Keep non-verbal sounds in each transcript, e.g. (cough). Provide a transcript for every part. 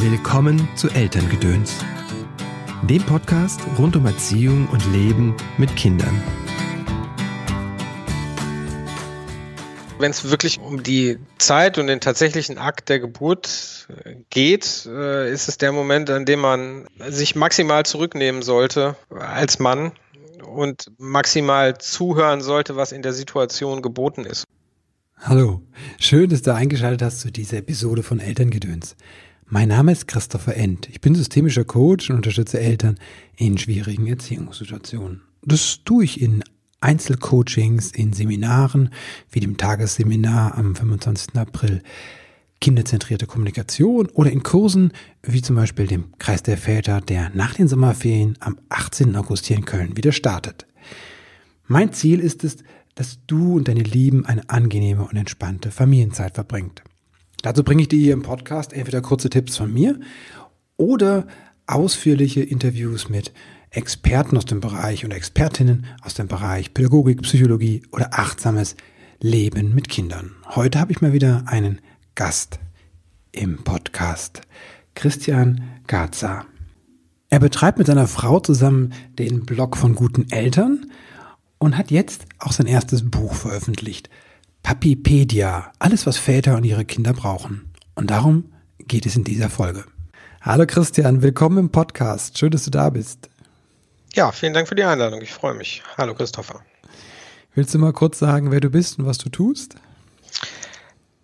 Willkommen zu Elterngedöns, dem Podcast rund um Erziehung und Leben mit Kindern. Wenn es wirklich um die Zeit und den tatsächlichen Akt der Geburt äh, geht, äh, ist es der Moment, an dem man sich maximal zurücknehmen sollte als Mann und maximal zuhören sollte, was in der Situation geboten ist. Hallo, schön, dass du eingeschaltet hast zu dieser Episode von Elterngedöns. Mein Name ist Christopher End. Ich bin systemischer Coach und unterstütze Eltern in schwierigen Erziehungssituationen. Das tue ich in Einzelcoachings, in Seminaren wie dem Tagesseminar am 25. April, kinderzentrierte Kommunikation oder in Kursen wie zum Beispiel dem Kreis der Väter, der nach den Sommerferien am 18. August hier in Köln wieder startet. Mein Ziel ist es, dass du und deine Lieben eine angenehme und entspannte Familienzeit verbringt. Dazu bringe ich dir hier im Podcast entweder kurze Tipps von mir oder ausführliche Interviews mit Experten aus dem Bereich und Expertinnen aus dem Bereich Pädagogik, Psychologie oder achtsames Leben mit Kindern. Heute habe ich mal wieder einen Gast im Podcast, Christian Garza. Er betreibt mit seiner Frau zusammen den Blog von guten Eltern und hat jetzt auch sein erstes Buch veröffentlicht – Papipedia, alles, was Väter und ihre Kinder brauchen. Und darum geht es in dieser Folge. Hallo Christian, willkommen im Podcast. Schön, dass du da bist. Ja, vielen Dank für die Einladung. Ich freue mich. Hallo Christopher. Willst du mal kurz sagen, wer du bist und was du tust?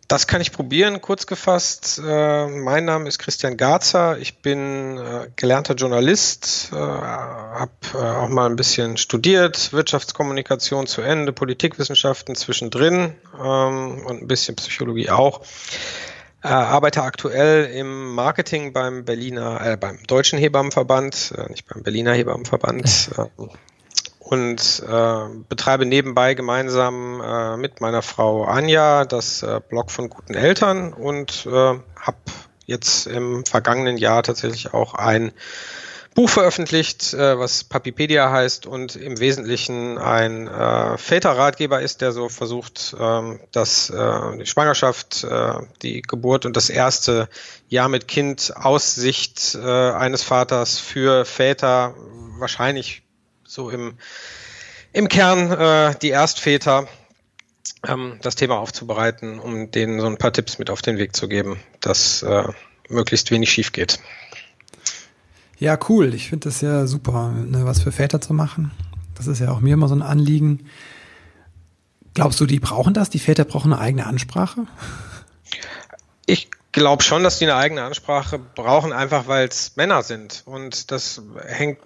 Das kann ich probieren, kurz gefasst. Äh, mein Name ist Christian Garzer. Ich bin äh, gelernter Journalist, äh, habe äh, auch mal ein bisschen studiert, Wirtschaftskommunikation zu Ende, Politikwissenschaften zwischendrin ähm, und ein bisschen Psychologie auch. Äh, arbeite aktuell im Marketing beim Berliner, äh, beim Deutschen Hebammenverband, nicht beim Berliner Hebammenverband. (laughs) und äh, betreibe nebenbei gemeinsam äh, mit meiner Frau Anja das äh, Blog von guten Eltern und äh, habe jetzt im vergangenen Jahr tatsächlich auch ein Buch veröffentlicht, äh, was Papipedia heißt und im Wesentlichen ein äh, Väterratgeber ist, der so versucht, ähm, dass äh, die Schwangerschaft, äh, die Geburt und das erste Jahr mit Kind aus Sicht äh, eines Vaters für Väter wahrscheinlich so im, im Kern äh, die Erstväter ähm, das Thema aufzubereiten, um denen so ein paar Tipps mit auf den Weg zu geben, dass äh, möglichst wenig schief geht. Ja, cool. Ich finde das ja super, ne, was für Väter zu machen. Das ist ja auch mir immer so ein Anliegen. Glaubst du, die brauchen das? Die Väter brauchen eine eigene Ansprache? Ich glaube schon, dass die eine eigene Ansprache brauchen, einfach weil es Männer sind. Und das hängt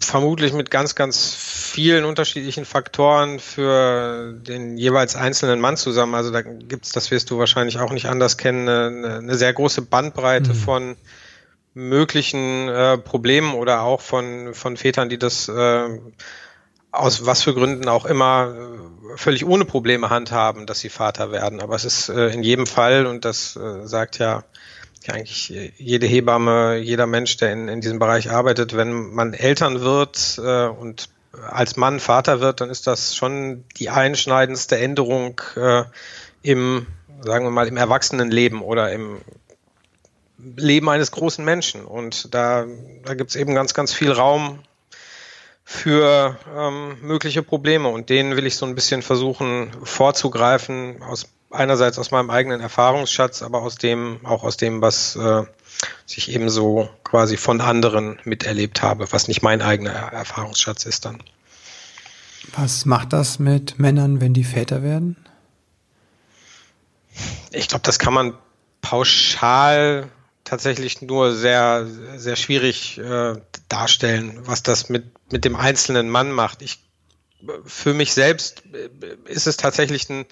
vermutlich mit ganz, ganz vielen unterschiedlichen Faktoren für den jeweils einzelnen Mann zusammen. Also da gibt's, das wirst du wahrscheinlich auch nicht anders kennen, eine, eine sehr große Bandbreite mhm. von möglichen äh, Problemen oder auch von, von Vätern, die das äh, aus was für Gründen auch immer äh, völlig ohne Probleme handhaben, dass sie Vater werden. Aber es ist äh, in jedem Fall, und das äh, sagt ja ja eigentlich jede Hebamme, jeder Mensch, der in, in diesem Bereich arbeitet, wenn man Eltern wird äh, und als Mann Vater wird, dann ist das schon die einschneidendste Änderung äh, im, sagen wir mal, im Erwachsenenleben oder im Leben eines großen Menschen. Und da, da gibt es eben ganz, ganz viel Raum für ähm, mögliche Probleme. Und denen will ich so ein bisschen versuchen vorzugreifen aus einerseits aus meinem eigenen Erfahrungsschatz, aber aus dem, auch aus dem, was äh, ich eben so quasi von anderen miterlebt habe, was nicht mein eigener Erfahrungsschatz ist dann. Was macht das mit Männern, wenn die Väter werden? Ich glaube, das kann man pauschal tatsächlich nur sehr, sehr schwierig äh, darstellen, was das mit, mit dem einzelnen Mann macht. Ich, für mich selbst äh, ist es tatsächlich ein,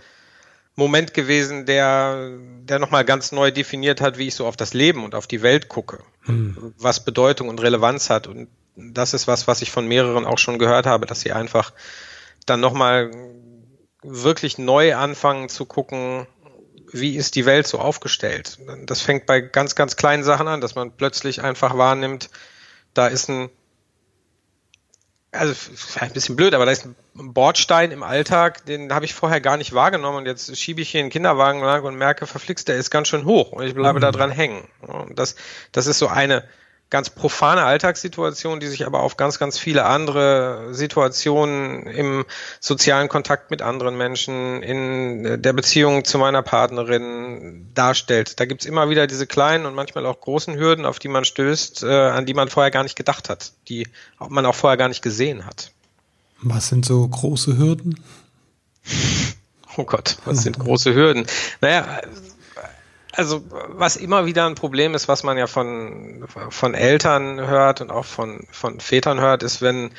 Moment gewesen, der, der nochmal ganz neu definiert hat, wie ich so auf das Leben und auf die Welt gucke, hm. was Bedeutung und Relevanz hat. Und das ist was, was ich von mehreren auch schon gehört habe, dass sie einfach dann nochmal wirklich neu anfangen zu gucken, wie ist die Welt so aufgestellt. Das fängt bei ganz, ganz kleinen Sachen an, dass man plötzlich einfach wahrnimmt, da ist ein also ein bisschen blöd, aber da ist ein Bordstein im Alltag, den habe ich vorher gar nicht wahrgenommen und jetzt schiebe ich hier einen Kinderwagen lang und merke, verflixt, der ist ganz schön hoch und ich bleibe mhm. da dran hängen. Und das, das ist so eine ganz profane Alltagssituation, die sich aber auf ganz, ganz viele andere Situationen im sozialen Kontakt mit anderen Menschen, in der Beziehung zu meiner Partnerin darstellt. Da gibt's immer wieder diese kleinen und manchmal auch großen Hürden, auf die man stößt, äh, an die man vorher gar nicht gedacht hat, die man auch vorher gar nicht gesehen hat. Was sind so große Hürden? (laughs) Oh Gott, was sind große Hürden? Naja, also was immer wieder ein Problem ist, was man ja von, von Eltern hört und auch von, von Vätern hört, ist, wenn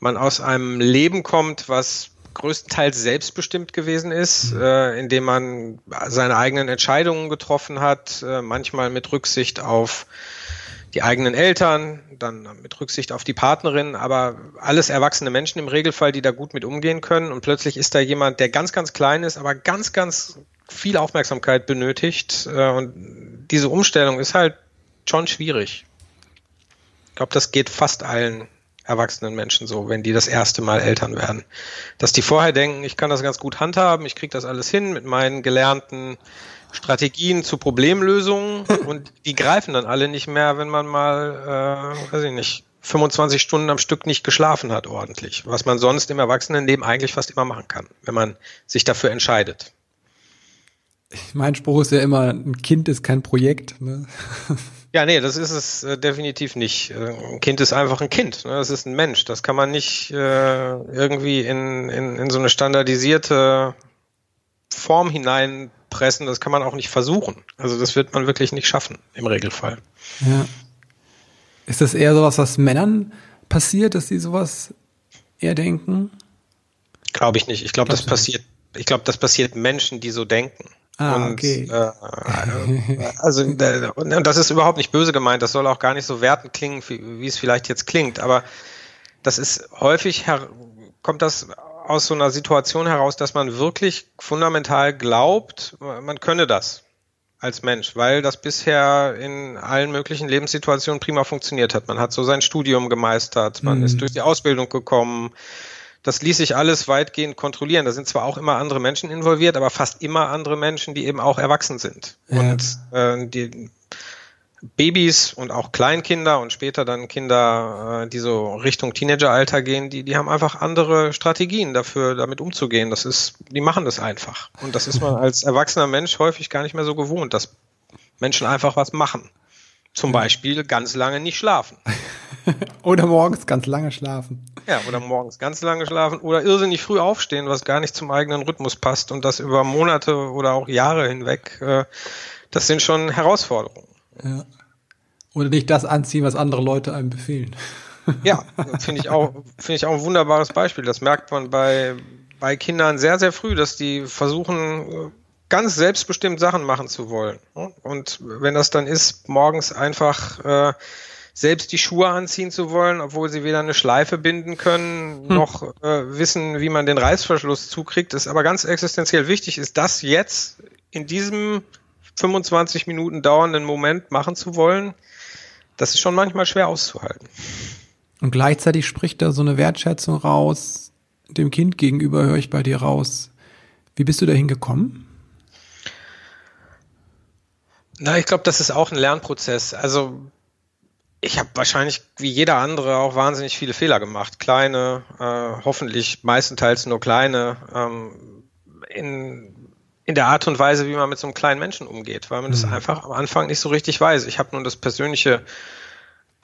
man aus einem Leben kommt, was größtenteils selbstbestimmt gewesen ist, mhm. äh, indem man seine eigenen Entscheidungen getroffen hat, äh, manchmal mit Rücksicht auf die eigenen Eltern, dann mit Rücksicht auf die Partnerin, aber alles erwachsene Menschen im Regelfall, die da gut mit umgehen können. Und plötzlich ist da jemand, der ganz, ganz klein ist, aber ganz, ganz viel Aufmerksamkeit benötigt. Äh, und diese Umstellung ist halt schon schwierig. Ich glaube, das geht fast allen erwachsenen Menschen so, wenn die das erste Mal Eltern werden. Dass die vorher denken, ich kann das ganz gut handhaben, ich kriege das alles hin mit meinen gelernten Strategien zu Problemlösungen (laughs) und die greifen dann alle nicht mehr, wenn man mal, äh, weiß ich nicht, 25 Stunden am Stück nicht geschlafen hat ordentlich, was man sonst im Erwachsenenleben eigentlich fast immer machen kann, wenn man sich dafür entscheidet mein Spruch ist ja immer, ein Kind ist kein Projekt. Ne? (laughs) Ja, nee, das ist es äh, definitiv nicht. Äh, ein Kind ist einfach ein Kind. Ne? Das ist ein Mensch. Das kann man nicht äh, irgendwie in, in, in so eine standardisierte Form hineinpressen. Das kann man auch nicht versuchen. Also das wird man wirklich nicht schaffen, im Regelfall. Ja. Ist das eher sowas, was Männern passiert, dass die sowas eher denken? Glaube ich nicht. Ich glaube, das passiert, ich glaube, das passiert Menschen, die so denken. Ah, und, okay. Äh, also und das ist überhaupt nicht böse gemeint, das soll auch gar nicht so wertend klingen, wie, wie es vielleicht jetzt klingt, aber das ist häufig kommt das aus so einer Situation heraus, dass man wirklich fundamental glaubt, man könne das als Mensch, weil das bisher in allen möglichen Lebenssituationen prima funktioniert hat. Man hat so sein Studium gemeistert, man mhm. ist durch die Ausbildung gekommen, das ließ sich alles weitgehend kontrollieren. Da sind zwar auch immer andere Menschen involviert, aber fast immer andere Menschen, die eben auch erwachsen sind. Ja. Und äh, die Babys und auch Kleinkinder und später dann Kinder, äh, die so Richtung Teenageralter gehen, die, die haben einfach andere Strategien dafür, damit umzugehen. Das ist, die machen das einfach. Und das ist man als erwachsener Mensch häufig gar nicht mehr so gewohnt, dass Menschen einfach was machen. Zum Beispiel ganz lange nicht schlafen. (laughs) oder morgens ganz lange schlafen. Ja, oder morgens ganz lange schlafen oder irrsinnig früh aufstehen, was gar nicht zum eigenen Rhythmus passt und das über Monate oder auch Jahre hinweg. Äh, das sind schon Herausforderungen. Ja. Oder nicht das anziehen, was andere Leute einem befehlen. Ja, (laughs) finde ich auch, finde ich auch ein wunderbares Beispiel. Das merkt man bei, bei Kindern sehr, sehr früh, dass die versuchen, ganz selbstbestimmt Sachen machen zu wollen. Und wenn das dann ist, morgens einfach äh, selbst die Schuhe anziehen zu wollen, obwohl sie weder eine Schleife binden können, hm. noch äh, wissen, wie man den Reißverschluss zukriegt, ist aber ganz existenziell wichtig, ist das jetzt in diesem 25 Minuten dauernden Moment machen zu wollen, das ist schon manchmal schwer auszuhalten. Und gleichzeitig spricht da so eine Wertschätzung raus, dem Kind gegenüber höre ich bei dir raus. Wie bist du dahin gekommen? Na, ich glaube, das ist auch ein Lernprozess. Also ich habe wahrscheinlich wie jeder andere auch wahnsinnig viele Fehler gemacht. Kleine, äh, hoffentlich meistenteils nur kleine, ähm, in, in der Art und Weise, wie man mit so einem kleinen Menschen umgeht, weil man mhm. das einfach am Anfang nicht so richtig weiß. Ich habe nun das persönliche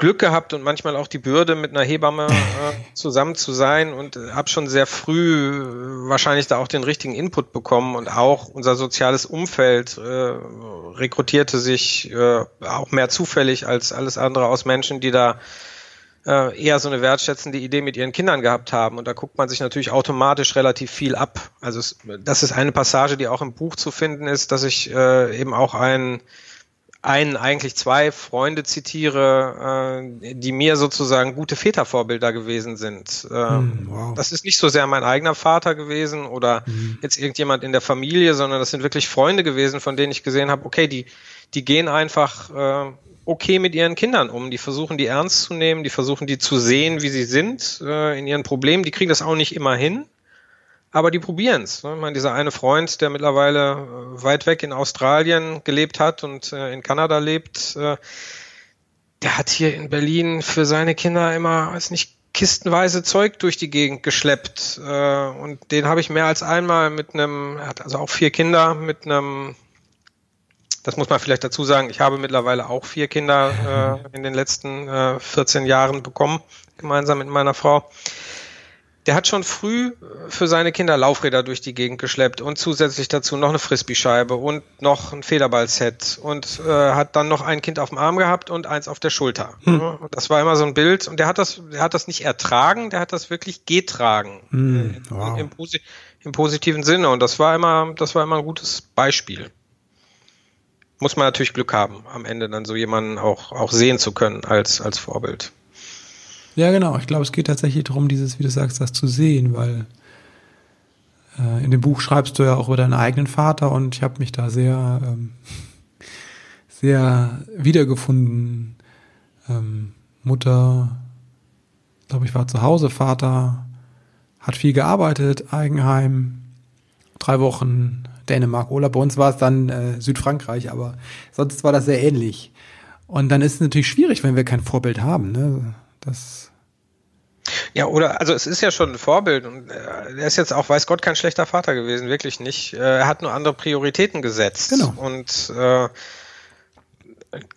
Glück gehabt und manchmal auch die Bürde, mit einer Hebamme (laughs) äh, zusammen zu sein und äh, habe schon sehr früh äh, wahrscheinlich da auch den richtigen Input bekommen und auch unser soziales Umfeld äh, rekrutierte sich äh, auch mehr zufällig als alles andere aus Menschen, die da äh, eher so eine wertschätzende Idee mit ihren Kindern gehabt haben. Und da guckt man sich natürlich automatisch relativ viel ab. Also es, das ist eine Passage, die auch im Buch zu finden ist, dass ich äh, eben auch ein einen, eigentlich zwei Freunde zitiere, äh, die mir sozusagen gute Vätervorbilder gewesen sind. Äh, mm, wow. Das ist nicht so sehr mein eigener Vater gewesen oder mm. jetzt irgendjemand in der Familie, sondern das sind wirklich Freunde gewesen, von denen ich gesehen habe, okay, die, die gehen einfach äh, okay mit ihren Kindern um. Die versuchen die ernst zu nehmen, die versuchen die zu sehen, wie sie sind äh, in ihren Problemen. Die kriegen das auch nicht immer hin, aber die probieren es. Ne? Ich meine, dieser eine Freund, der mittlerweile äh, weit weg in Australien gelebt hat und äh, in Kanada lebt, äh, der hat hier in Berlin für seine Kinder immer, weiß nicht, kistenweise Zeug durch die Gegend geschleppt. Äh, und den habe ich mehr als einmal mit einem, er hat also auch vier Kinder, mit einem, das muss man vielleicht dazu sagen, ich habe mittlerweile auch vier Kinder äh, in den letzten äh, 14 Jahren bekommen, gemeinsam mit meiner Frau der hat schon früh für seine Kinder Laufräder durch die Gegend geschleppt und zusätzlich dazu noch eine Frisbee-Scheibe und noch ein Federball-Set und äh, hat dann noch ein Kind auf dem Arm gehabt und eins auf der Schulter. Hm. Das war immer so ein Bild und der hat das, der hat das nicht ertragen, der hat das wirklich getragen hm. Äh, wow. im, Posi im positiven Sinne und das war immer, das war immer ein gutes Beispiel. Muss man natürlich Glück haben, am Ende dann so jemanden auch, auch sehen zu können als, als Vorbild. Ja, genau. Ich glaube, es geht tatsächlich darum, dieses, wie du sagst, das zu sehen, weil äh, in dem Buch schreibst du ja auch über deinen eigenen Vater und ich habe mich da sehr, ähm, (laughs) sehr wiedergefunden. Ähm, Mutter, glaube ich, war zu Hause, Vater hat viel gearbeitet, Eigenheim, drei Wochen Dänemark Urlaub. Bei uns war es dann äh, Südfrankreich, aber sonst war das sehr ähnlich. Und dann ist es natürlich schwierig, wenn wir kein Vorbild haben. Ne? Das ja, oder, also es ist ja schon ein Vorbild und äh, er ist jetzt auch, weiß Gott, kein schlechter Vater gewesen, wirklich nicht. Äh, er hat nur andere Prioritäten gesetzt. Genau. Und äh,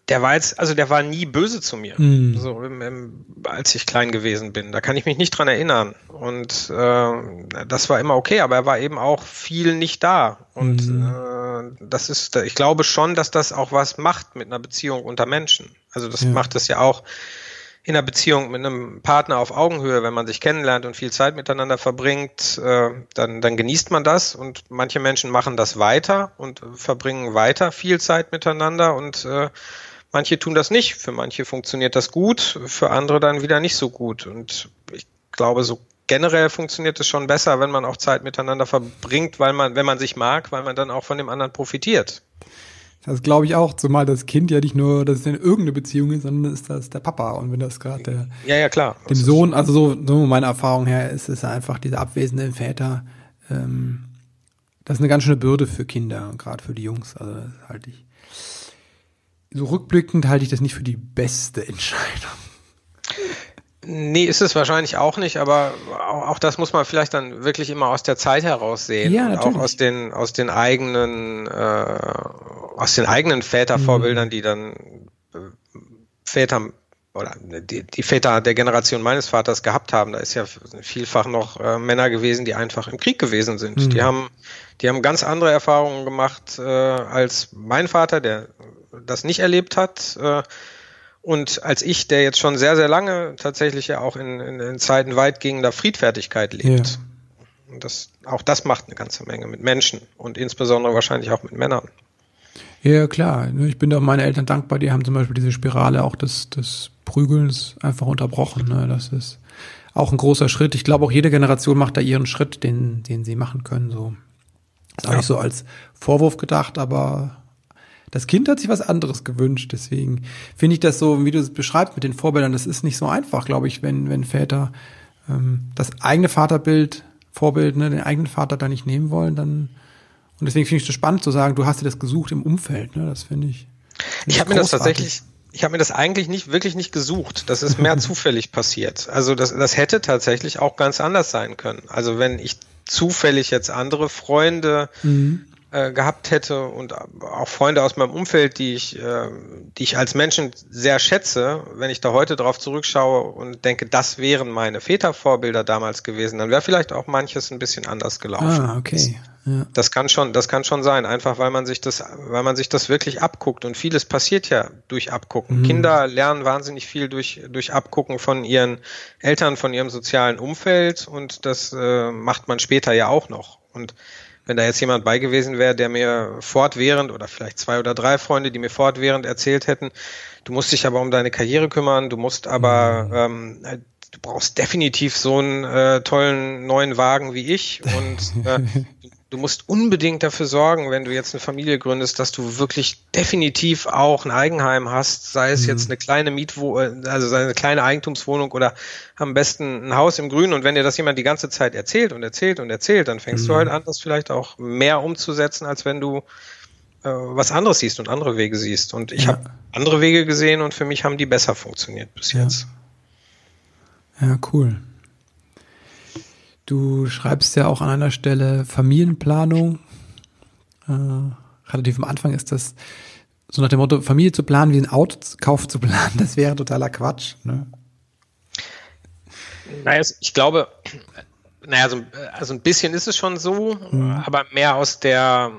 der war jetzt, also der war nie böse zu mir, mm. so im, im, als ich klein gewesen bin. Da kann ich mich nicht dran erinnern. Und äh, das war immer okay, aber er war eben auch viel nicht da. Und mm. äh, das ist, ich glaube schon, dass das auch was macht mit einer Beziehung unter Menschen. Also das ja. macht es ja auch in einer Beziehung mit einem Partner auf Augenhöhe, wenn man sich kennenlernt und viel Zeit miteinander verbringt, äh, dann, dann genießt man das und manche Menschen machen das weiter und verbringen weiter viel Zeit miteinander und äh, manche tun das nicht. Für manche funktioniert das gut, für andere dann wieder nicht so gut. Und ich glaube, so generell funktioniert es schon besser, wenn man auch Zeit miteinander verbringt, weil man, wenn man sich mag, weil man dann auch von dem anderen profitiert. Das glaube ich auch, zumal das Kind ja nicht nur, dass es in irgendeine Beziehung ist, sondern ist das der Papa. Und wenn das gerade der ja, ja, klar. dem Sohn, also so, so meine Erfahrung her, ist es einfach diese abwesenden Väter, ähm, das ist eine ganz schöne Bürde für Kinder und gerade für die Jungs. Also das halte ich. So rückblickend halte ich das nicht für die beste Entscheidung. Nee, ist es wahrscheinlich auch nicht, aber auch, das muss man vielleicht dann wirklich immer aus der Zeit heraus sehen. Ja, natürlich. Auch aus den, aus den eigenen, äh, aus den eigenen Vätervorbildern, mhm. die dann äh, Väter oder die, die Väter der Generation meines Vaters gehabt haben. Da ist ja vielfach noch äh, Männer gewesen, die einfach im Krieg gewesen sind. Mhm. Die haben, die haben ganz andere Erfahrungen gemacht äh, als mein Vater, der das nicht erlebt hat. Äh, und als ich, der jetzt schon sehr, sehr lange tatsächlich ja auch in, in, in Zeiten weitgehender Friedfertigkeit lebt. Ja. Und das, auch das macht eine ganze Menge mit Menschen und insbesondere wahrscheinlich auch mit Männern. Ja, klar. Ne, ich bin da meinen Eltern dankbar, die haben zum Beispiel diese Spirale auch des, des Prügelns einfach unterbrochen. Ne? Das ist auch ein großer Schritt. Ich glaube, auch jede Generation macht da ihren Schritt, den, den sie machen können. So. Das ist ja. nicht so als Vorwurf gedacht, aber das Kind hat sich was anderes gewünscht. Deswegen finde ich das so, wie du es beschreibst mit den Vorbildern, das ist nicht so einfach, glaube ich, wenn, wenn Väter ähm, das eigene Vaterbild, Vorbild, ne, den eigenen Vater da nicht nehmen wollen, dann und deswegen finde ich es so spannend zu sagen, du hast dir das gesucht im Umfeld, ne? Das finde ich. Find ich habe mir das tatsächlich, ich habe mir das eigentlich nicht wirklich nicht gesucht. Das ist mehr (laughs) zufällig passiert. Also das, das hätte tatsächlich auch ganz anders sein können. Also wenn ich zufällig jetzt andere Freunde mhm. Äh, gehabt hätte und auch Freunde aus meinem Umfeld, die ich, äh, die ich als Menschen sehr schätze, wenn ich da heute drauf zurückschaue und denke, das wären meine Vätervorbilder damals gewesen, dann wäre vielleicht auch manches ein bisschen anders gelaufen. Ah, okay. Ja. Das kann schon, das kann schon sein, einfach weil man sich das, weil man sich das wirklich abguckt und vieles passiert ja durch Abgucken. Mhm. Kinder lernen wahnsinnig viel durch durch Abgucken von ihren Eltern, von ihrem sozialen Umfeld und das äh, macht man später ja auch noch. Und wenn da jetzt jemand bei gewesen wäre, der mir fortwährend oder vielleicht zwei oder drei Freunde, die mir fortwährend erzählt hätten, du musst dich aber um deine Karriere kümmern, du musst aber, mhm. ähm, du brauchst definitiv so einen äh, tollen neuen Wagen wie ich und äh, (laughs) du musst unbedingt dafür sorgen, wenn du jetzt eine Familie gründest, dass du wirklich definitiv auch ein Eigenheim hast, sei es mhm. jetzt eine kleine Mietwohnung, also eine kleine Eigentumswohnung oder am besten ein Haus im Grünen. Und wenn dir das jemand die ganze Zeit erzählt und erzählt und erzählt, dann fängst mhm. du halt an, das vielleicht auch mehr umzusetzen, als wenn du äh, was anderes siehst und andere Wege siehst. Und ich ja. habe andere Wege gesehen und für mich haben die besser funktioniert bis ja. jetzt. Ja, cool. Du schreibst ja auch an einer Stelle Familienplanung. Äh, relativ am Anfang ist das so nach dem Motto, Familie zu planen wie ein Autokauf zu planen. Das wäre totaler Quatsch. Ne? Naja, ich glaube, naja, so, also ein bisschen ist es schon so, mhm. aber mehr aus der,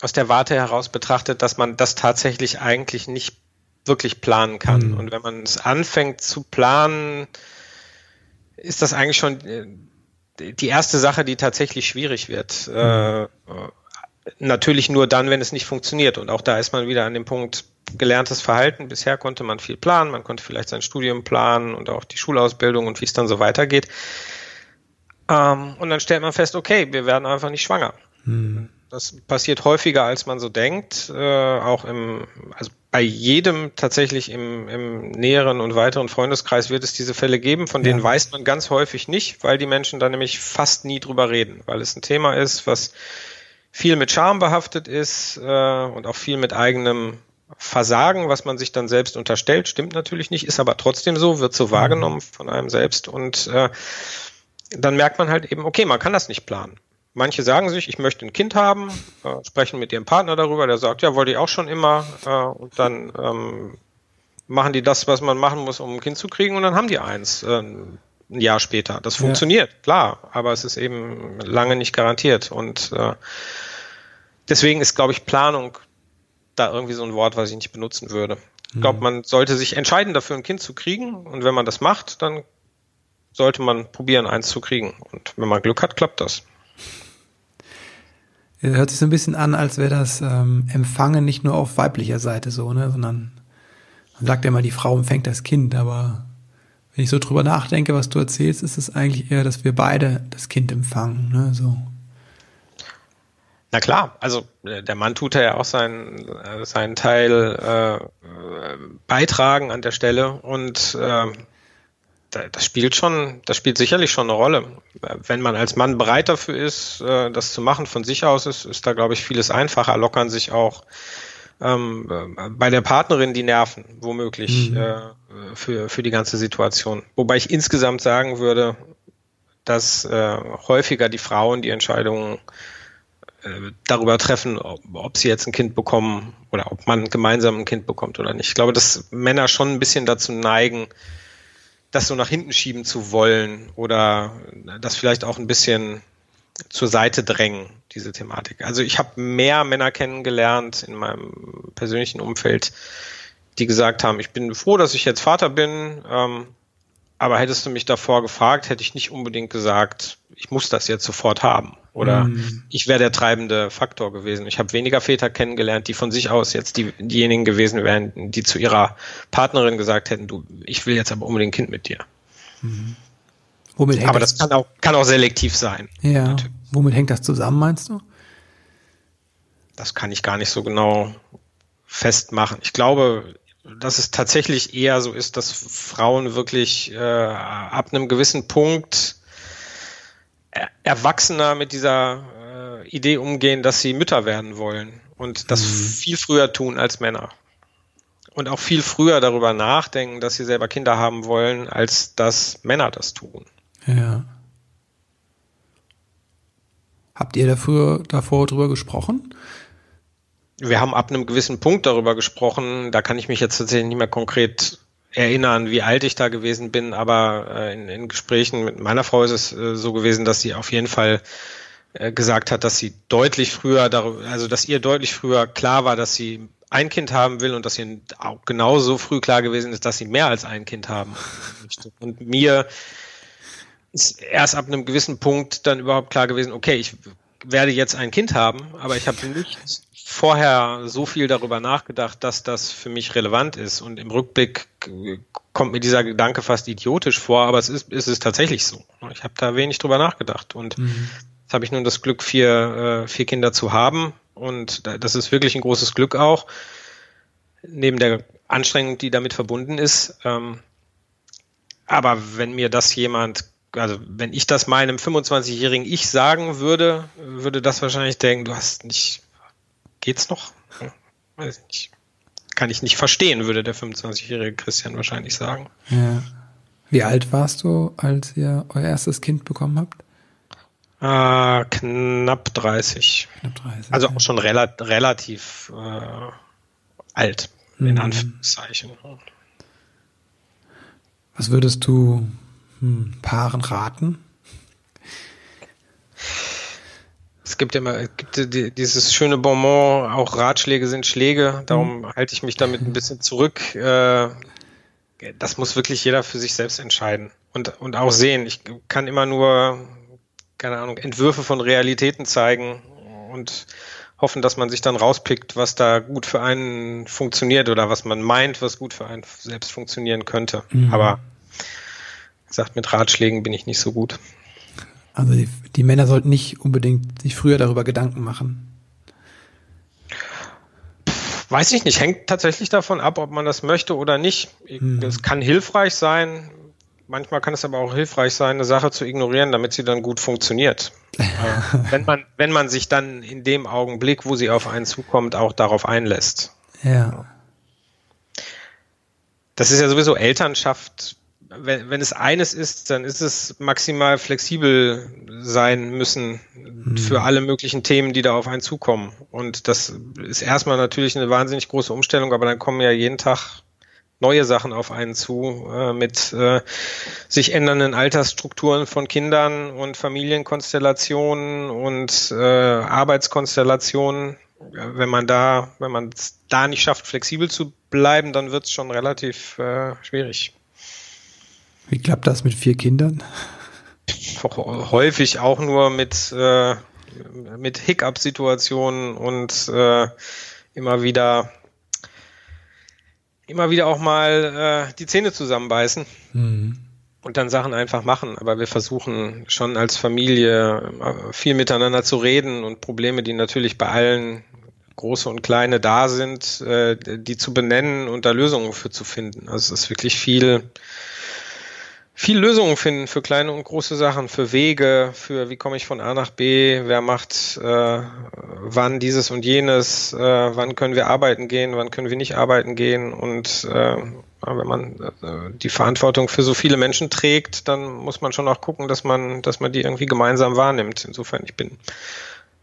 aus der Warte heraus betrachtet, dass man das tatsächlich eigentlich nicht wirklich planen kann. Mhm. Und wenn man es anfängt zu planen, ist das eigentlich schon äh, die erste Sache, die tatsächlich schwierig wird. Mhm. Natürlich nur dann, wenn es nicht funktioniert. Und auch da ist man wieder an dem Punkt gelerntes Verhalten. Bisher konnte man viel planen, man konnte vielleicht sein Studium planen und auch die Schulausbildung und wie es dann so weitergeht. Ähm, und dann stellt man fest, okay, wir werden einfach nicht schwanger. Mhm. Das passiert häufiger, als man so denkt. Äh, auch im, also bei jedem tatsächlich im, im näheren und weiteren Freundeskreis wird es diese Fälle geben, von denen ja. weiß man ganz häufig nicht, weil die Menschen da nämlich fast nie drüber reden, weil es ein Thema ist, was viel mit Scham behaftet ist äh, und auch viel mit eigenem Versagen, was man sich dann selbst unterstellt, stimmt natürlich nicht, ist aber trotzdem so, wird so wahrgenommen von einem selbst. Und äh, dann merkt man halt eben, okay, man kann das nicht planen. Manche sagen sich, ich möchte ein Kind haben, äh, sprechen mit ihrem Partner darüber, der sagt, ja, wollte ich auch schon immer. Äh, und dann ähm, machen die das, was man machen muss, um ein Kind zu kriegen, und dann haben die eins äh, ein Jahr später. Das funktioniert, ja. klar, aber es ist eben lange nicht garantiert. Und äh, deswegen ist, glaube ich, Planung da irgendwie so ein Wort, was ich nicht benutzen würde. Ich glaube, mhm. man sollte sich entscheiden, dafür ein Kind zu kriegen. Und wenn man das macht, dann sollte man probieren, eins zu kriegen. Und wenn man Glück hat, klappt das. Hört sich so ein bisschen an, als wäre das ähm, Empfangen nicht nur auf weiblicher Seite so, ne, sondern man sagt ja immer, die Frau empfängt das Kind, aber wenn ich so drüber nachdenke, was du erzählst, ist es eigentlich eher, dass wir beide das Kind empfangen, ne, so. Na klar, also äh, der Mann tut ja auch seinen, äh, seinen Teil äh, beitragen an der Stelle und äh, das spielt schon, das spielt sicherlich schon eine Rolle. Wenn man als Mann bereit dafür ist, äh, das zu machen von sich aus, ist, ist da, glaube ich, vieles einfacher, lockern sich auch ähm, äh, bei der Partnerin die Nerven, womöglich, mhm. äh, für, für die ganze Situation. Wobei ich insgesamt sagen würde, dass äh, häufiger die Frauen die Entscheidungen äh, darüber treffen, ob, ob, sie jetzt ein Kind bekommen oder ob man gemeinsam ein Kind bekommt oder nicht. Ich glaube, dass Männer schon ein bisschen dazu neigen, das so nach hinten schieben zu wollen oder das vielleicht auch ein bisschen zur Seite drängen, diese Thematik. Also ich habe mehr Männer kennengelernt in meinem persönlichen Umfeld, die gesagt haben, ich bin froh, dass ich jetzt Vater bin, ähm, aber hättest du mich davor gefragt, hätte ich nicht unbedingt gesagt, ich muss das jetzt sofort haben. Oder mhm. ich wäre der treibende Faktor gewesen. Ich habe weniger Väter kennengelernt, die von sich aus jetzt die, diejenigen gewesen wären, die zu ihrer Partnerin gesagt hätten, du, ich will jetzt aber unbedingt ein Kind mit dir. Mhm. Womit hängt aber das, das kann auch, kann auch selektiv sein. Ja. Natürlich. Womit hängt das zusammen, meinst du? Das kann ich gar nicht so genau festmachen. Ich glaube, dass es tatsächlich eher so ist, dass Frauen wirklich äh, ab einem gewissen Punkt erwachsener mit dieser äh, Idee umgehen, dass sie Mütter werden wollen und das mhm. viel früher tun als Männer. Und auch viel früher darüber nachdenken, dass sie selber Kinder haben wollen, als dass Männer das tun. Ja. Habt ihr dafür, davor drüber gesprochen? Wir haben ab einem gewissen Punkt darüber gesprochen. Da kann ich mich jetzt tatsächlich nicht mehr konkret erinnern, wie alt ich da gewesen bin, aber äh, in, in, Gesprächen mit meiner Frau ist es äh, so gewesen, dass sie auf jeden Fall äh, gesagt hat, dass sie deutlich früher, darüber, also dass ihr deutlich früher klar war, dass sie ein Kind haben will und dass ihr auch genauso früh klar gewesen ist, dass sie mehr als ein Kind haben möchte. Und mir ist erst ab einem gewissen Punkt dann überhaupt klar gewesen, okay, ich werde jetzt ein Kind haben, aber ich habe nicht vorher so viel darüber nachgedacht, dass das für mich relevant ist. Und im Rückblick kommt mir dieser Gedanke fast idiotisch vor, aber es ist, ist es tatsächlich so. Ich habe da wenig drüber nachgedacht. Und mhm. Jetzt habe ich nun das Glück, vier, äh, vier Kinder zu haben und das ist wirklich ein großes Glück auch, neben der Anstrengung, die damit verbunden ist. Ähm, aber wenn mir das jemand, also wenn ich das meinem 25-jährigen Ich sagen würde, würde das wahrscheinlich denken, du hast nicht, geht's noch? Weiß ich nicht. Kann ich nicht verstehen, würde der 25-jährige Christian wahrscheinlich sagen. Ja. Wie alt warst du, als ihr euer erstes Kind bekommen habt? Äh, knapp 30. Knapp 30. Also auch schon rela relativ äh, alt, in mhm. Anführungszeichen. Was würdest du hm, Paaren raten? Es gibt ja immer es gibt dieses schöne Bonbon, auch Ratschläge sind Schläge, darum mhm. halte ich mich damit ein bisschen zurück. Äh, das muss wirklich jeder für sich selbst entscheiden und, und auch sehen. Ich kann immer nur, keine Ahnung, Entwürfe von Realitäten zeigen und hoffen, dass man sich dann rauspickt, was da gut für einen funktioniert oder was man meint, was gut für einen selbst funktionieren könnte. Mhm. Aber wie gesagt, mit Ratschlägen bin ich nicht so gut. Also die, die Männer sollten nicht unbedingt sich früher darüber Gedanken machen. Weiß ich nicht, hängt tatsächlich davon ab, ob man das möchte oder nicht. Es kann hilfreich sein, manchmal kann es aber auch hilfreich sein, eine Sache zu ignorieren, damit sie dann gut funktioniert. (laughs) wenn, man, wenn man sich dann in dem Augenblick, wo sie auf einen zukommt, auch darauf einlässt. Ja. Das ist ja sowieso Elternschaft wenn, wenn es eines ist, dann ist es maximal flexibel sein müssen mhm. für alle möglichen Themen, die da auf einen zukommen. Und das ist erstmal natürlich eine wahnsinnig große Umstellung, aber dann kommen ja jeden Tag neue Sachen auf einen zu, äh, mit äh, sich ändernden Altersstrukturen von Kindern und Familienkonstellationen und äh, Arbeitskonstellationen. Wenn man da, wenn man es da nicht schafft, flexibel zu bleiben, dann wird es schon relativ äh, schwierig. Wie klappt das mit vier Kindern? Häufig auch nur mit, äh, mit Hiccup-Situationen und äh, immer wieder immer wieder auch mal äh, die Zähne zusammenbeißen mhm. und dann Sachen einfach machen. Aber wir versuchen schon als Familie äh, viel miteinander zu reden und Probleme, die natürlich bei allen große und kleine da sind, äh, die zu benennen und da Lösungen für zu finden. Also es ist wirklich viel viel Lösungen finden für kleine und große Sachen, für Wege, für wie komme ich von A nach B, wer macht äh, wann dieses und jenes, äh, wann können wir arbeiten gehen, wann können wir nicht arbeiten gehen und äh, wenn man äh, die Verantwortung für so viele Menschen trägt, dann muss man schon auch gucken, dass man, dass man die irgendwie gemeinsam wahrnimmt. Insofern, ich bin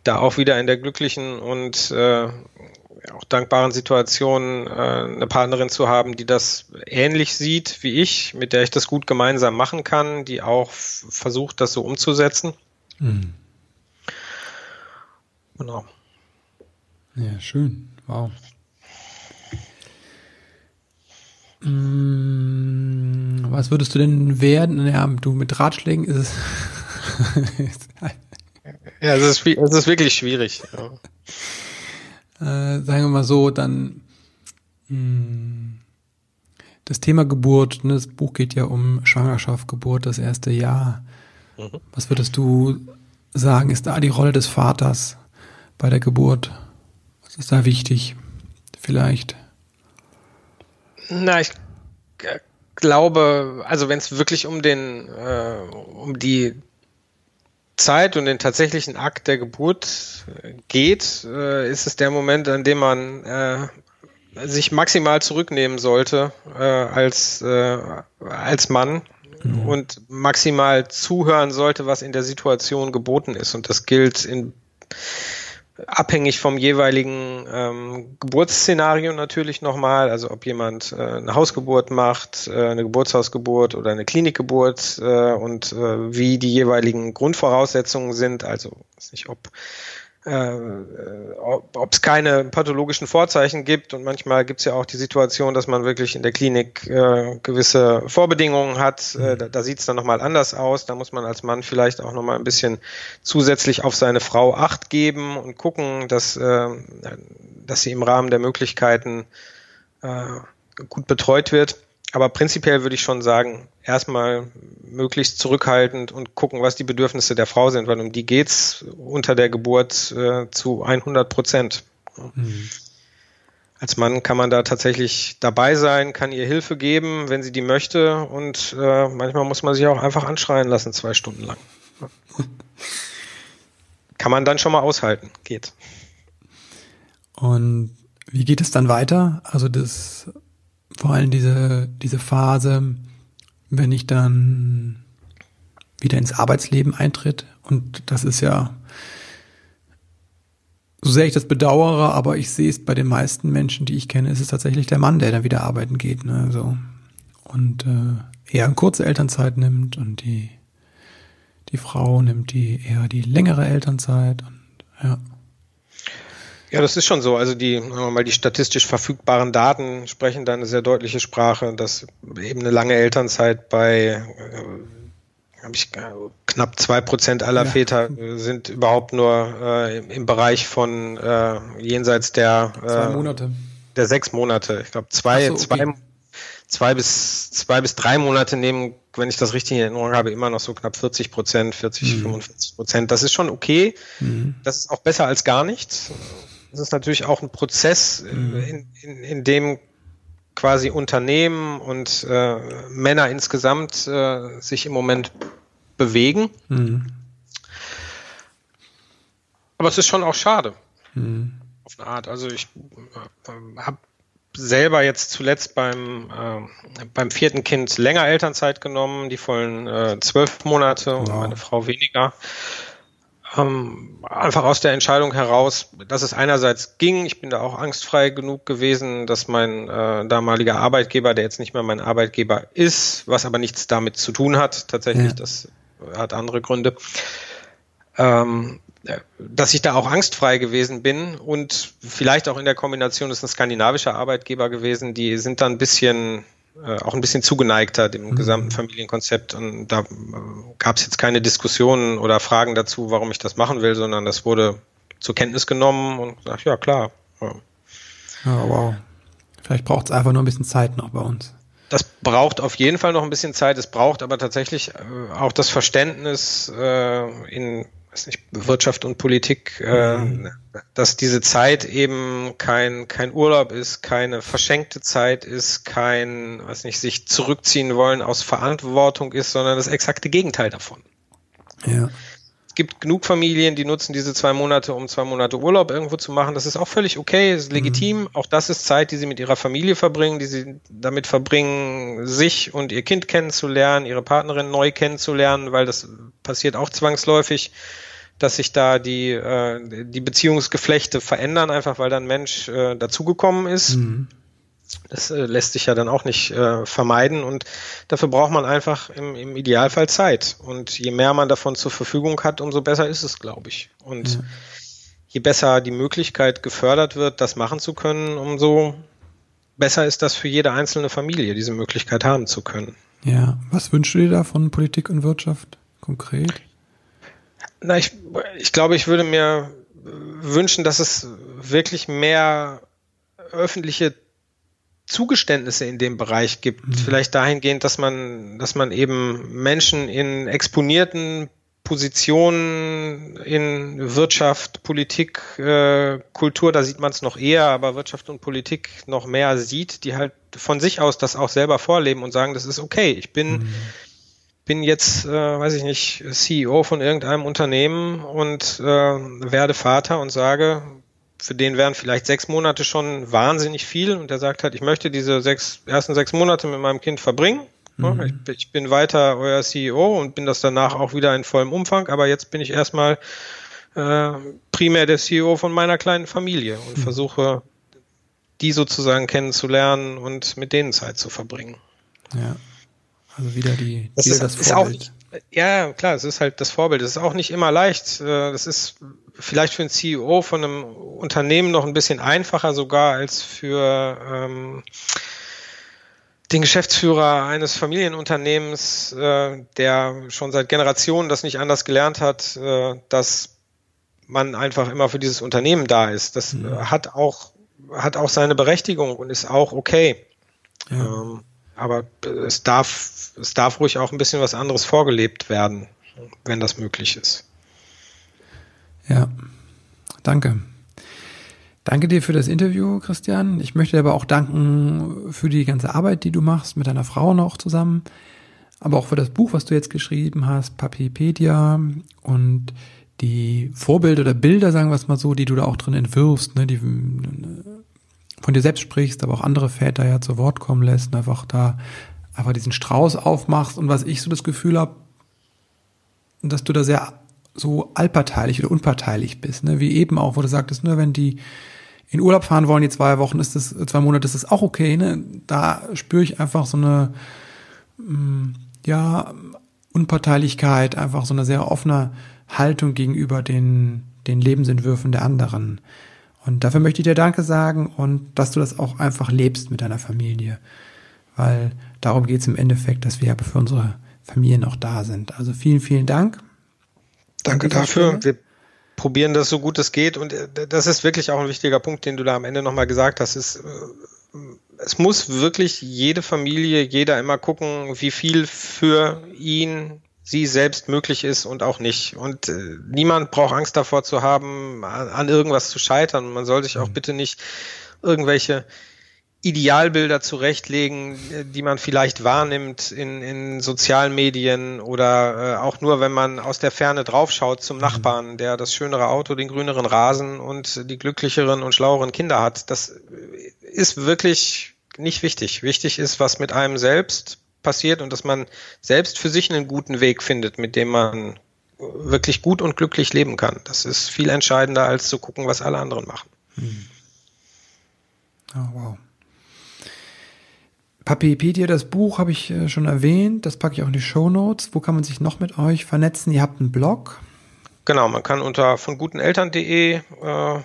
da auch wieder in der glücklichen und äh, auch dankbaren Situation, äh, eine Partnerin zu haben, die das ähnlich sieht wie ich, mit der ich das gut gemeinsam machen kann, die auch versucht, das so umzusetzen. Mhm. Genau. Ja, schön. Wow. Mm, was würdest du denn werden? Ja, du mit Ratschlägen ist es. (laughs) ja, es ist, es ist wirklich schwierig. Ja äh, sagen wir mal so, dann mh, hm, das Thema Geburt, ne, das Buch geht ja um Schwangerschaft, Geburt, das erste Jahr. Mhm. Was würdest du sagen, ist da die Rolle des Vaters bei der Geburt? Was ist da wichtig? Vielleicht? Na, ich glaube, also wenn es wirklich um den, äh, um die Zeit und den tatsächlichen Akt der Geburt geht, äh, ist es der Moment, an dem man äh, sich maximal zurücknehmen sollte äh, als, äh, als Mann mhm. und maximal zuhören sollte, was in der Situation geboten ist. Und das gilt in abhängig vom jeweiligen ähm, Geburtsszenario natürlich nochmal, also ob jemand äh, eine Hausgeburt macht, äh, eine Geburtshausgeburt oder eine Klinikgeburt äh, und äh, wie die jeweiligen Grundvoraussetzungen sind, also weiß nicht, ob äh, ob es keine pathologischen Vorzeichen gibt und manchmal gibt es ja auch die Situation, dass man wirklich in der Klinik äh, gewisse Vorbedingungen hat. Äh, mhm. da da sieht es dann nochmal anders aus. Da muss man als Mann vielleicht auch nochmal ein bisschen zusätzlich auf seine Frau Acht geben und gucken, dass, äh, dass sie im Rahmen der Möglichkeiten äh, gut betreut wird. Aber prinzipiell würde ich schon sagen, erstmal möglichst zurückhaltend und gucken, was die Bedürfnisse der Frau sind, weil um die geht's unter der Geburt äh, zu 100 Prozent. Mhm. Als Mann kann man da tatsächlich dabei sein, kann ihr Hilfe geben, wenn sie die möchte und äh, manchmal muss man sich auch einfach anschreien lassen, zwei Stunden lang. (laughs) kann man dann schon mal aushalten, geht. Und wie geht es dann weiter? Also das vor allem diese, diese Phase, wenn ich dann wieder ins Arbeitsleben eintritt. Und das ist ja, so sehr ich das bedauere, aber ich sehe es bei den meisten Menschen, die ich kenne, ist es tatsächlich der Mann, der dann wieder arbeiten geht. Ne? So. Und äh, eher eine kurze Elternzeit nimmt und die, die Frau nimmt die eher die längere Elternzeit. Und ja. Ja, das ist schon so. Also die, mal die statistisch verfügbaren Daten sprechen da eine sehr deutliche Sprache, dass eben eine lange Elternzeit bei äh, ich knapp zwei Prozent aller ja. Väter sind überhaupt nur äh, im Bereich von äh, jenseits der äh, zwei Monate. der sechs Monate. Ich glaube zwei, so, okay. zwei, zwei bis zwei bis drei Monate nehmen, wenn ich das richtig in Erinnerung habe, immer noch so knapp 40 Prozent, 40, mhm. 45 Prozent. Das ist schon okay. Mhm. Das ist auch besser als gar nichts. Das ist natürlich auch ein Prozess, mhm. in, in, in dem quasi Unternehmen und äh, Männer insgesamt äh, sich im Moment bewegen. Mhm. Aber es ist schon auch schade. Mhm. Auf eine Art. Also ich äh, habe selber jetzt zuletzt beim, äh, beim vierten Kind länger Elternzeit genommen, die vollen äh, zwölf Monate wow. und meine Frau weniger. Ähm, einfach aus der Entscheidung heraus, dass es einerseits ging, ich bin da auch angstfrei genug gewesen, dass mein äh, damaliger Arbeitgeber, der jetzt nicht mehr mein Arbeitgeber ist, was aber nichts damit zu tun hat, tatsächlich, ja. das hat andere Gründe, ähm, dass ich da auch angstfrei gewesen bin und vielleicht auch in der Kombination ist ein skandinavischer Arbeitgeber gewesen, die sind dann ein bisschen äh, auch ein bisschen zugeneigter dem mhm. gesamten Familienkonzept. Und da äh, gab es jetzt keine Diskussionen oder Fragen dazu, warum ich das machen will, sondern das wurde zur Kenntnis genommen und gesagt, ja klar. Ja, ja wow. Vielleicht braucht es einfach nur ein bisschen Zeit noch bei uns. Das braucht auf jeden Fall noch ein bisschen Zeit. Es braucht aber tatsächlich äh, auch das Verständnis äh, in weiß nicht, Wirtschaft und Politik, äh, mhm. dass diese Zeit eben kein, kein Urlaub ist, keine verschenkte Zeit ist, kein, weiß nicht, sich zurückziehen wollen aus Verantwortung ist, sondern das exakte Gegenteil davon. Ja. Es gibt genug Familien, die nutzen diese zwei Monate, um zwei Monate Urlaub irgendwo zu machen. Das ist auch völlig okay, ist legitim. Mhm. Auch das ist Zeit, die sie mit ihrer Familie verbringen, die sie damit verbringen, sich und ihr Kind kennenzulernen, ihre Partnerin neu kennenzulernen, weil das passiert auch zwangsläufig dass sich da die, äh, die Beziehungsgeflechte verändern, einfach weil dann Mensch äh, dazugekommen ist. Mhm. Das äh, lässt sich ja dann auch nicht äh, vermeiden und dafür braucht man einfach im, im Idealfall Zeit. Und je mehr man davon zur Verfügung hat, umso besser ist es, glaube ich. Und ja. je besser die Möglichkeit gefördert wird, das machen zu können, umso besser ist das für jede einzelne Familie, diese Möglichkeit haben zu können. Ja, was wünschst du dir da von Politik und Wirtschaft konkret? Na, ich, ich glaube, ich würde mir wünschen, dass es wirklich mehr öffentliche Zugeständnisse in dem Bereich gibt. Mhm. Vielleicht dahingehend, dass man, dass man eben Menschen in exponierten Positionen in Wirtschaft, Politik, äh, Kultur, da sieht man es noch eher, aber Wirtschaft und Politik noch mehr sieht, die halt von sich aus das auch selber vorleben und sagen, das ist okay. Ich bin mhm bin jetzt, äh, weiß ich nicht, CEO von irgendeinem Unternehmen und äh, werde Vater und sage, für den wären vielleicht sechs Monate schon wahnsinnig viel und der sagt halt, ich möchte diese sechs, ersten sechs Monate mit meinem Kind verbringen. Mhm. Ich, ich, bin weiter euer CEO und bin das danach auch wieder in vollem Umfang, aber jetzt bin ich erstmal äh, primär der CEO von meiner kleinen Familie und mhm. versuche die sozusagen kennenzulernen und mit denen Zeit zu verbringen. Ja. Also wieder die das wieder ist, das Vorbild. Ist auch, ja, klar, es ist halt das Vorbild. Es ist auch nicht immer leicht. Äh, das ist vielleicht für einen CEO von einem Unternehmen noch ein bisschen einfacher sogar als für ähm, den Geschäftsführer eines Familienunternehmens, äh, der schon seit Generationen das nicht anders gelernt hat, äh, dass man einfach immer für dieses Unternehmen da ist. Das mhm. hat auch hat auch seine Berechtigung und ist auch okay. Ja. Ähm, aber es darf, es darf ruhig auch ein bisschen was anderes vorgelebt werden, wenn das möglich ist. Ja, danke. Danke dir für das Interview, Christian. Ich möchte dir aber auch danken für die ganze Arbeit, die du machst mit deiner Frau noch zusammen, aber auch für das Buch, was du jetzt geschrieben hast, Papipedia und die Vorbilder oder Bilder, sagen wir es mal so, die du da auch drin entwirfst, ne, die von dir selbst sprichst, aber auch andere Väter ja zu Wort kommen lässt und einfach da einfach diesen Strauß aufmachst und was ich so das Gefühl habe, dass du da sehr so allparteilich oder unparteilich bist, ne? Wie eben auch, wo du sagtest, nur wenn die in Urlaub fahren wollen, die zwei Wochen ist das, zwei Monate ist das auch okay, ne? Da spüre ich einfach so eine, mm, ja, Unparteilichkeit, einfach so eine sehr offene Haltung gegenüber den, den Lebensentwürfen der anderen. Und dafür möchte ich dir Danke sagen und dass du das auch einfach lebst mit deiner Familie. Weil darum geht es im Endeffekt, dass wir ja für unsere Familien auch da sind. Also vielen, vielen Dank. Danke dafür. Wir probieren das so gut es geht. Und äh, das ist wirklich auch ein wichtiger Punkt, den du da am Ende nochmal gesagt hast. Ist, äh, es muss wirklich jede Familie, jeder immer gucken, wie viel für ihn, sie selbst möglich ist und auch nicht. Und äh, niemand braucht Angst davor zu haben, an, an irgendwas zu scheitern. Man soll sich auch mhm. bitte nicht irgendwelche Idealbilder zurechtlegen, die man vielleicht wahrnimmt in, in sozialen Medien oder äh, auch nur, wenn man aus der Ferne draufschaut zum mhm. Nachbarn, der das schönere Auto, den grüneren Rasen und die glücklicheren und schlaueren Kinder hat. Das ist wirklich nicht wichtig. Wichtig ist, was mit einem selbst passiert und dass man selbst für sich einen guten Weg findet, mit dem man wirklich gut und glücklich leben kann. Das ist viel entscheidender, als zu gucken, was alle anderen machen. Hm. Oh, wow. Papipedia, das Buch habe ich äh, schon erwähnt, das packe ich auch in die Show Notes. Wo kann man sich noch mit euch vernetzen? Ihr habt einen Blog. Genau, man kann unter von guteneltern.de äh,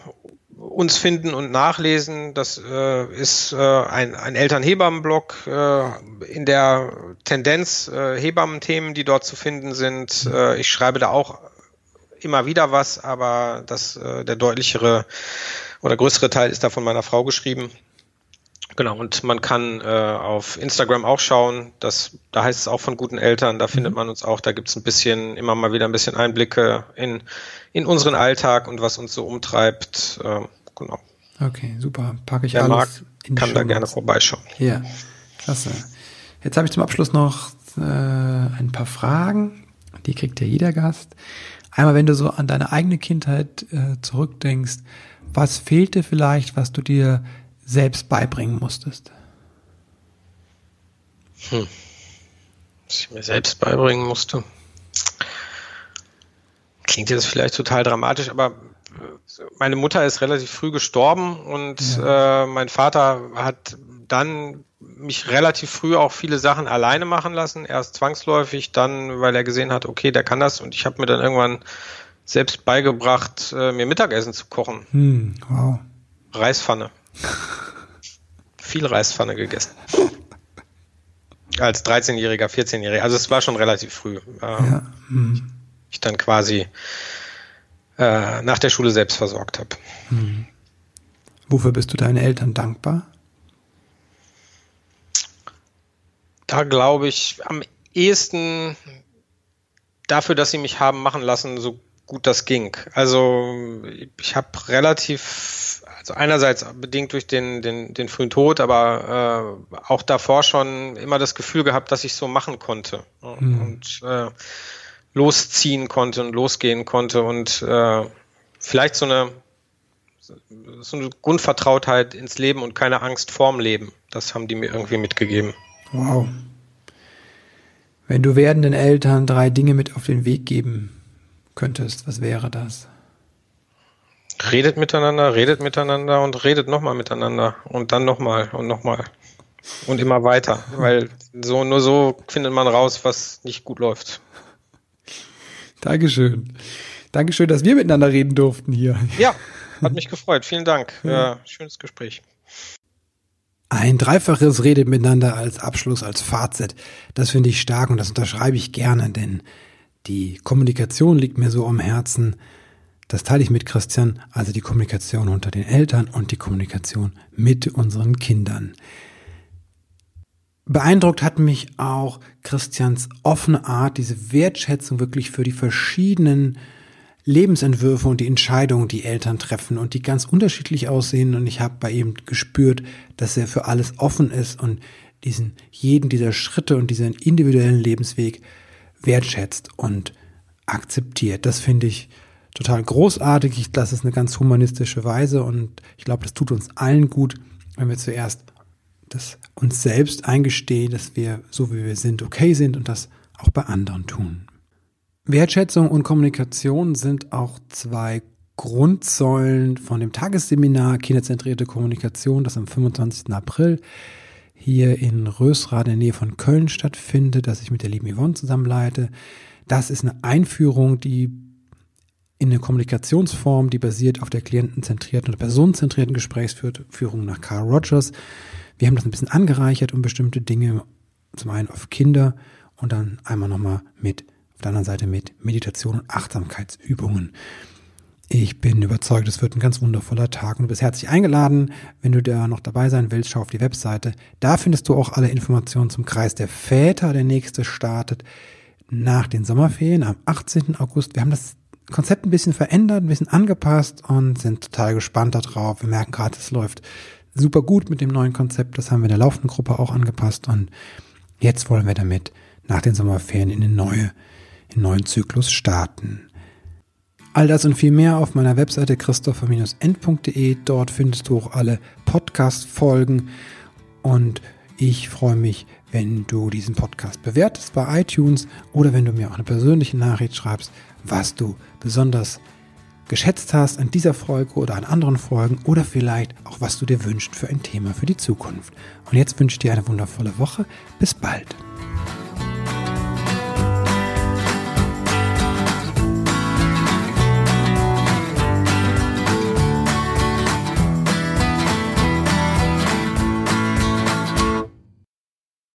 uns finden und nachlesen. Das äh, ist äh, ein, ein Elternhebammenblog äh, in der Tendenz äh, Hebammenthemen, die dort zu finden sind. Äh, ich schreibe da auch immer wieder was, aber das äh, der deutlichere oder größere Teil ist da von meiner Frau geschrieben. Genau, und man kann äh, auf Instagram auch schauen, das, da heißt es auch von guten Eltern, da mhm. findet man uns auch, da gibt es ein bisschen, immer mal wieder ein bisschen Einblicke in, in unseren Alltag und was uns so umtreibt. Äh, genau. Okay, super. Packe ich Wer alles mag, in kann da gerne vorbeischauen. Ja, klasse. Jetzt habe ich zum Abschluss noch äh, ein paar Fragen, die kriegt ja jeder Gast. Einmal, wenn du so an deine eigene Kindheit äh, zurückdenkst, was fehlte vielleicht, was du dir selbst beibringen musstest? Hm. Was ich mir selbst beibringen musste. Klingt jetzt vielleicht total dramatisch, aber äh, meine Mutter ist relativ früh gestorben und ja. äh, mein Vater hat dann mich relativ früh auch viele Sachen alleine machen lassen. Erst zwangsläufig, dann, weil er gesehen hat, okay, der kann das. Und ich habe mir dann irgendwann selbst beigebracht, äh, mir Mittagessen zu kochen. Hm, wow. Reispfanne. Viel Reispfanne gegessen. Als 13-Jähriger, 14-Jähriger. Also es war schon relativ früh. Ähm, ja. Hm. Ich dann quasi äh, nach der Schule selbst versorgt habe. Hm. Wofür bist du deinen Eltern dankbar? Da glaube ich am ehesten dafür, dass sie mich haben machen lassen, so gut das ging. Also ich habe relativ, also einerseits bedingt durch den, den, den frühen Tod, aber äh, auch davor schon immer das Gefühl gehabt, dass ich so machen konnte mhm. und äh, losziehen konnte und losgehen konnte und äh, vielleicht so eine so eine Grundvertrautheit ins Leben und keine Angst vorm Leben. Das haben die mir irgendwie mitgegeben. Wow. Wenn du werdenden Eltern drei Dinge mit auf den Weg geben könntest, was wäre das? Redet miteinander, redet miteinander und redet nochmal miteinander und dann nochmal und nochmal und immer weiter, weil so nur so findet man raus, was nicht gut läuft. Dankeschön. Dankeschön, dass wir miteinander reden durften hier. Ja, hat mich gefreut. Vielen Dank. Ja. schönes Gespräch. Ein dreifaches Redet miteinander als Abschluss, als Fazit. Das finde ich stark und das unterschreibe ich gerne, denn die Kommunikation liegt mir so am Herzen. Das teile ich mit Christian, also die Kommunikation unter den Eltern und die Kommunikation mit unseren Kindern. Beeindruckt hat mich auch Christians offene Art, diese Wertschätzung wirklich für die verschiedenen Lebensentwürfe und die Entscheidungen, die Eltern treffen und die ganz unterschiedlich aussehen. Und ich habe bei ihm gespürt, dass er für alles offen ist und diesen jeden dieser Schritte und diesen individuellen Lebensweg wertschätzt und akzeptiert. Das finde ich total großartig. Ich, das ist eine ganz humanistische Weise und ich glaube, das tut uns allen gut, wenn wir zuerst das uns selbst eingestehen, dass wir so wie wir sind okay sind und das auch bei anderen tun. Wertschätzung und Kommunikation sind auch zwei Grundsäulen von dem Tagesseminar Kinderzentrierte Kommunikation, das am 25. April hier in Rösrath in der Nähe von Köln stattfindet, das ich mit der lieben Yvonne zusammenleite. Das ist eine Einführung, die in eine Kommunikationsform, die basiert auf der klientenzentrierten oder personenzentrierten Gesprächsführung nach Carl Rogers. Wir haben das ein bisschen angereichert um bestimmte Dinge, zum einen auf Kinder und dann einmal nochmal mit, auf der anderen Seite mit Meditation und Achtsamkeitsübungen. Ich bin überzeugt, es wird ein ganz wundervoller Tag und du bist herzlich eingeladen. Wenn du da noch dabei sein willst, schau auf die Webseite. Da findest du auch alle Informationen zum Kreis der Väter. Der nächste startet nach den Sommerferien am 18. August. Wir haben das Konzept ein bisschen verändert, ein bisschen angepasst und sind total gespannt darauf. Wir merken gerade, es läuft super gut mit dem neuen Konzept. Das haben wir in der laufenden Gruppe auch angepasst und jetzt wollen wir damit nach den Sommerferien in den, neue, in neuen Zyklus starten. All das und viel mehr auf meiner Webseite christopher-end.de. Dort findest du auch alle Podcast-Folgen und ich freue mich, wenn du diesen Podcast bewertest bei iTunes oder wenn du mir auch eine persönliche Nachricht schreibst, was du besonders geschätzt hast an dieser Folge oder an anderen Folgen oder vielleicht auch was du dir wünschst für ein Thema für die Zukunft. Und jetzt wünsche ich dir eine wundervolle Woche. Bis bald.